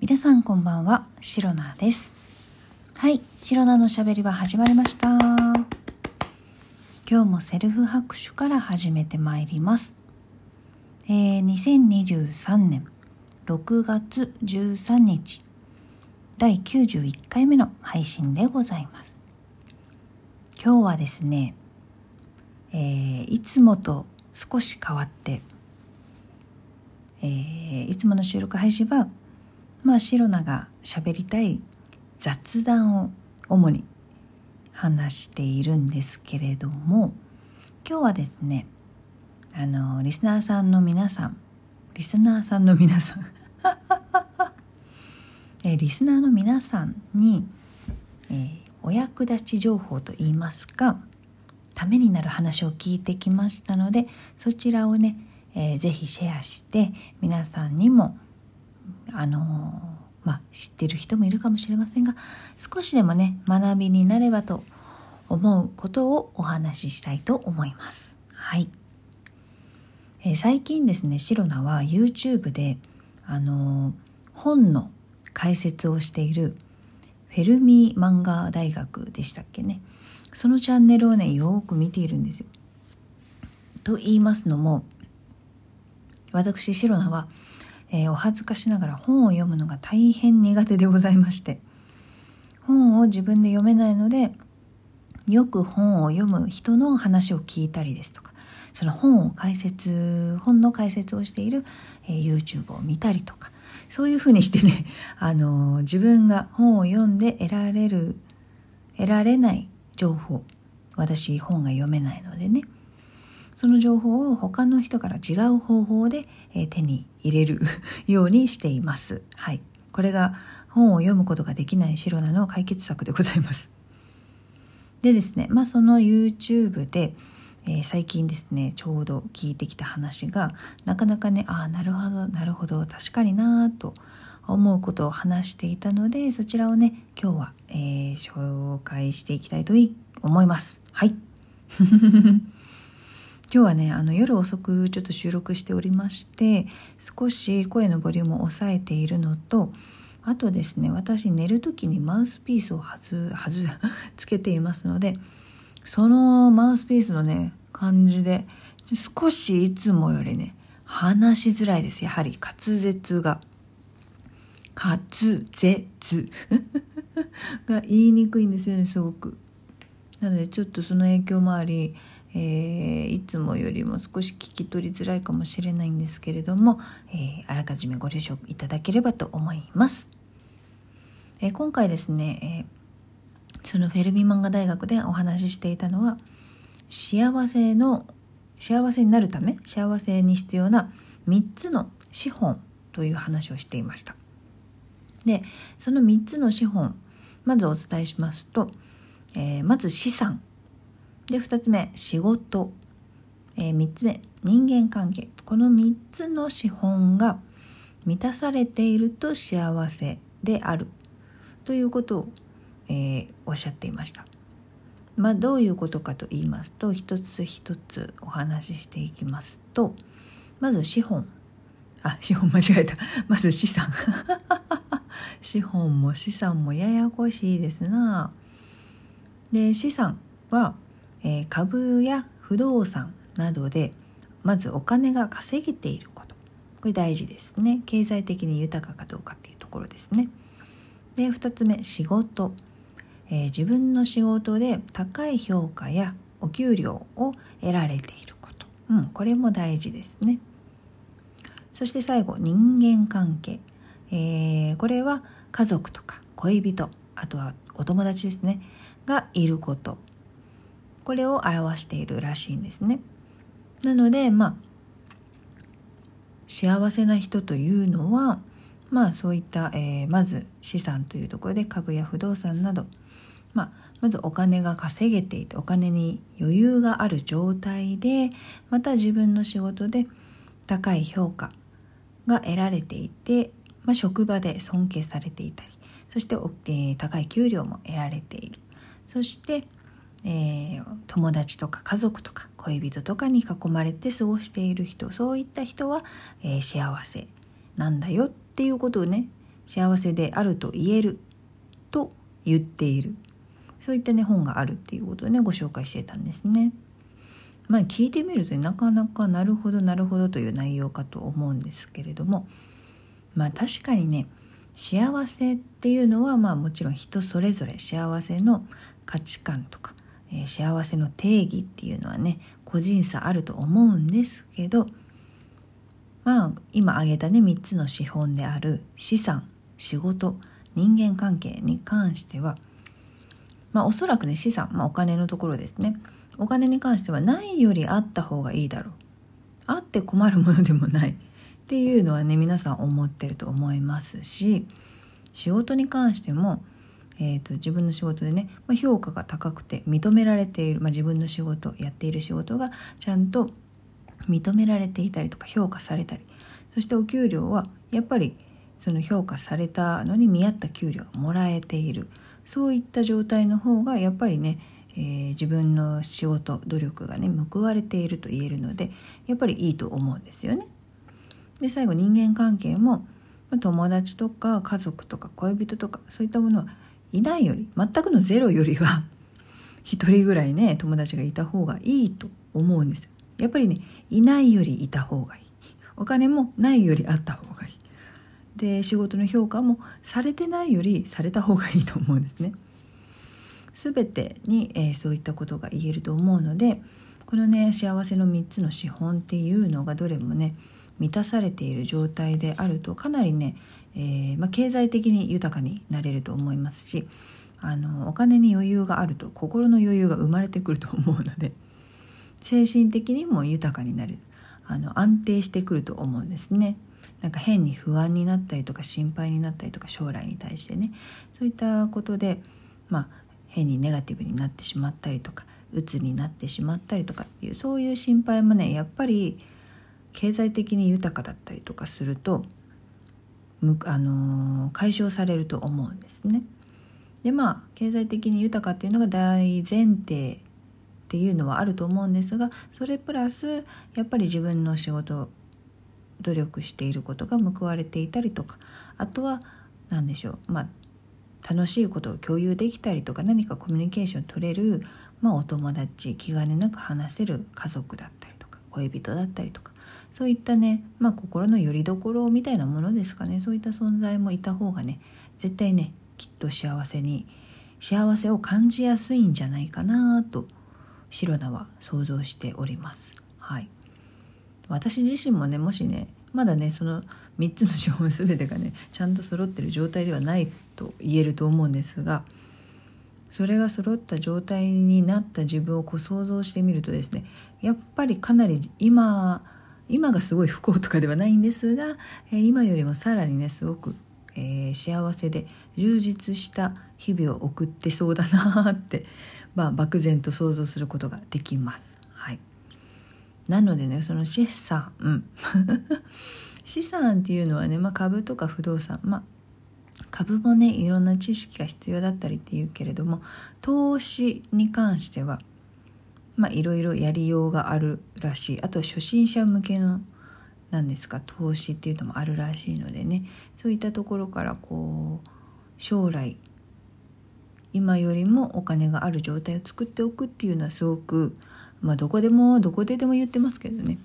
皆さんこんばんは、シロナです。はい、シロナのしゃべりは始まりました。今日もセルフ拍手から始めてまいります。えー、2023年6月13日、第91回目の配信でございます。今日はですね、えー、いつもと少し変わって、えー、いつもの収録配信はまあシロナが喋りたい雑談を主に話しているんですけれども今日はですねあのリスナーさんの皆さんリスナーさんの皆さん えリスナーの皆さんに、えー、お役立ち情報といいますかためになる話を聞いてきましたのでそちらをね、えー、ぜひシェアして皆さんにもあのまあ、知ってる人もいるかもしれませんが少しでもね学びになればと思うことをお話ししたいと思います。はい、えー、最近ですねシロナは YouTube であの本の解説をしているフェルミ漫画大学でしたっけねそのチャンネルをねよく見ているんですよ。と言いますのも私シロナはえー、お恥ずかしながら本を読むのが大変苦手でございまして。本を自分で読めないのでよく本を読む人の話を聞いたりですとかその本を解説本の解説をしている、えー、YouTube を見たりとかそういうふうにしてね、あのー、自分が本を読んで得られる得られない情報私本が読めないのでねその情報を他の人から違う方法で、え、手に入れる ようにしています。はい。これが本を読むことができないシロナの解決策でございます。でですね、まあその YouTube で、えー、最近ですね、ちょうど聞いてきた話が、なかなかね、ああ、なるほど、なるほど、確かになぁと思うことを話していたので、そちらをね、今日は、えー、紹介していきたいと思います。はい。今日はねあの夜遅くちょっと収録しておりまして少し声のボリュームを抑えているのとあとですね私寝る時にマウスピースをはずはず つけていますのでそのマウスピースのね感じで少しいつもよりね話しづらいです。やはり滑舌が。滑舌。が言いにくいんですよねすごく。なのでちょっとその影響もありえー、いつもよりも少し聞き取りづらいかもしれないんですけれども、えー、あらかじめご了承いただければと思います。えー、今回ですね、えそのフェルミ漫画大学でお話ししていたのは幸せの幸せになるため幸せに必要な3つの資本という話をしていました。でその3つの資本まずお伝えしますと、えまず資産。で2つ目仕事、えー、3つ目人間関係。この3つの資本が満たされていると幸せである。ということを、えー、おっしゃっていました。まあ、どういうことかと言いますと一つ一つお話ししていきますとまず資本。あ資本 間違えた。まず資産。資本も資産もややこしいですな。で資産はえー、株や不動産などでまずお金が稼げていること。これ大事ですね。経済的に豊かかどうかっていうところですね。で2つ目仕事、えー、自分の仕事で高い評価やお給料を得られていること、うん、これも大事ですね。そして最後人間関係、えー、これは家族とか恋人あとはお友達ですね。がいることこれを表しているらしいんですね。なのでまあ幸せな人というのはまあそういった、えー、まず資産というところで株や不動産など、まあ、まずお金が稼げていてお金に余裕がある状態でまた自分の仕事で高い評価が得られていて、まあ、職場で尊敬されていたりそして、えー、高い給料も得られているそしてえー、友達とか家族とか恋人とかに囲まれて過ごしている人そういった人は、えー、幸せなんだよっていうことをね幸せであると言えると言っているそういったね本があるっていうことをねご紹介してたんですね。まあ聞いてみるとなかなかなるほどなるほどという内容かと思うんですけれどもまあ確かにね幸せっていうのはまあもちろん人それぞれ幸せの価値観とか、えー、幸せの定義っていうのはね個人差あると思うんですけどまあ今挙げたね3つの資本である資産仕事人間関係に関してはまあおそらくね資産、まあ、お金のところですね。お金に関してはないよりあった方がいいだろう。あって困るものでもない。っていうのはね皆さん思ってると思いますし仕事に関しても、えーと、自分の仕事でね、まあ、評価が高くて認められている、まあ、自分の仕事やっている仕事がちゃんと認められていたりとか評価されたりそしてお給料はやっぱりその評価されたのに見合った給料がもらえているそういった状態の方がやっぱりねえー、自分の仕事努力がね報われていると言えるのでやっぱりいいと思うんですよね。で最後人間関係も友達とか家族とか恋人とかそういったものはいないより全くのゼロよりは一人ぐらいね友達がいた方がいいと思うんです。やっぱりねいないよりいた方がいい。お金もないよりあった方がいい。で仕事の評価もされてないよりされた方がいいと思うんですね。全てに、えー、そういったことが言えると思うのでこのね幸せの3つの資本っていうのがどれもね満たされている状態であるとかなりね、えー、まあ、経済的に豊かになれると思いますしあのお金に余裕があると心の余裕が生まれてくると思うので精神的にも豊かになるあの安定してくると思うんですね。なんか変に不安になったりとか心配になったりとか将来に対してねそういったことでまあ変にネガティブになってしまったりとか鬱になってしまったりとかっていうそういう心配もねやっぱり経済的に豊かだったりとかするとむあの、解消されると思うんですね。でまあ経済的に豊かっていうのが大前提っていうのはあると思うんですがそれプラスやっぱり自分の仕事努力していることが報われていたりとかあとは何でしょうまあ楽しいことを共有できたりとか何かコミュニケーション取れる、まあ、お友達気兼ねなく話せる家族だったりとか恋人だったりとかそういったね、まあ、心の拠り所みたいなものですかねそういった存在もいた方がね絶対ねきっと幸せに幸せを感じやすいんじゃないかなと白菜は想像しております。はい、私自身もねもしねまだねその3つの資本全てがねちゃんと揃ってる状態ではないと言えると思うんですがそれが揃った状態になった自分をこう想像してみるとですねやっぱりかなり今今がすごい不幸とかではないんですが、え、今よりもさらにねすごく、えー、幸せで充実した日々を送ってそうだなって、まあ、漠然と想像することができます。はい、なのでねその資産、うん、資産っていうのはね、まあ、株とか不動産、まあ、株もねいろんな知識が必要だったりっていうけれども投資に関してはまあいろいろやりようがあるらしいあと初心者向けの何ですか投資っていうのもあるらしいのでねそういったところからこう将来今よりもお金がある状態を作っておくっていうのはすごくまあどこでもどこででも言ってますけどね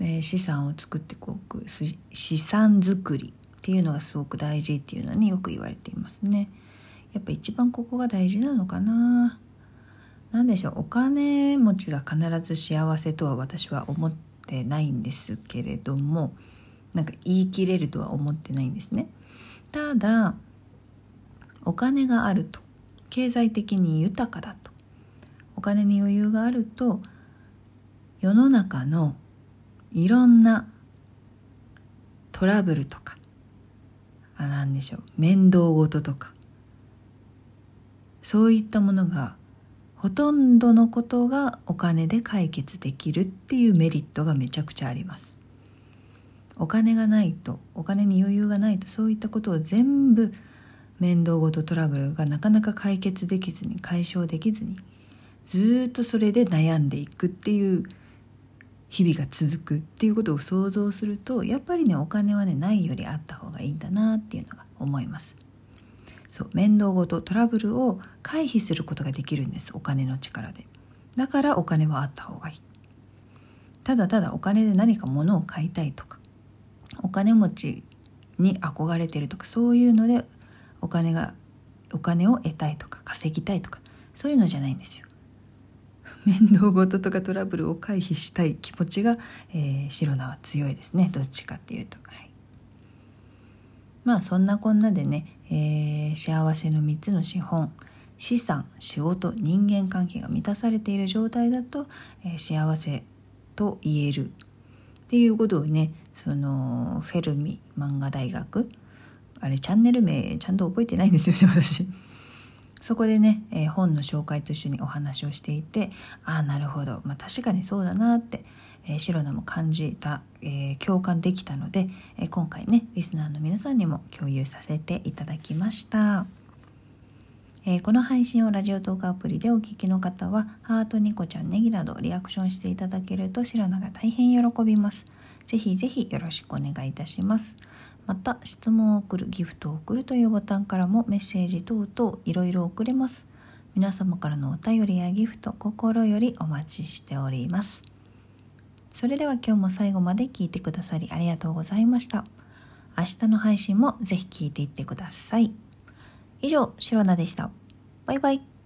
えー、資産を作ってこう資産作りっていうのがすごく大事っていうのはねよく言われていますね。やっぱ一番ここが大事なのかな。何でしょうお金持ちが必ず幸せとは私は思ってないんですけれどもなんか言い切れるとは思ってないんですね。ただお金があると経済的に豊かだとお金に余裕があると世の中のいろんなトラブルとかあ何でしょう面倒事とかそういったものがほとんどのことがお金で解決できるっていうメリットがめちゃくちゃあります。お金がないとお金に余裕がないとそういったことを全部面倒事トラブルがなかなか解決できずに解消できずにずっとそれで悩んでいくっていう日々が続くっていうことを想像するとやっぱりねお金はねないよりあった方がいいんだなっていうのが思います。そう面倒ごとトラブルを回避することができるんです。お金の力で。だからお金はあった方がいい。ただただお金で何か物を買いたいとかお金持ちに憧れてるとかそういうのでお金がお金を得たいとか稼ぎたいとかそういうのじゃないんですよ。面倒事ととかトラブルを回避したい気持ちが、えー、白菜は強いですね。どっちかっていうと、はい、まあそんなこんなでね、えー、幸せの3つの資本資産仕事人間関係が満たされている状態だと、えー、幸せと言えるっていうことをねそのフェルミ漫画大学あれチャンネル名ちゃんと覚えてないんですよね私。そこでね、えー、本の紹介と一緒にお話をしていてああなるほど、まあ、確かにそうだなって、えー、白菜も感じた、えー、共感できたので、えー、今回ねリスナーの皆さんにも共有させていただきました。え、この配信をラジオトークアプリでお聞きの方は、ハート、ニコちゃん、ネギなどリアクションしていただけると白菜が大変喜びます。ぜひぜひよろしくお願いいたします。また、質問を送る、ギフトを送るというボタンからもメッセージ等々いろいろ送れます。皆様からのお便りやギフト、心よりお待ちしております。それでは今日も最後まで聞いてくださりありがとうございました。明日の配信もぜひ聞いていってください。以上、シロナでした。バイバイ。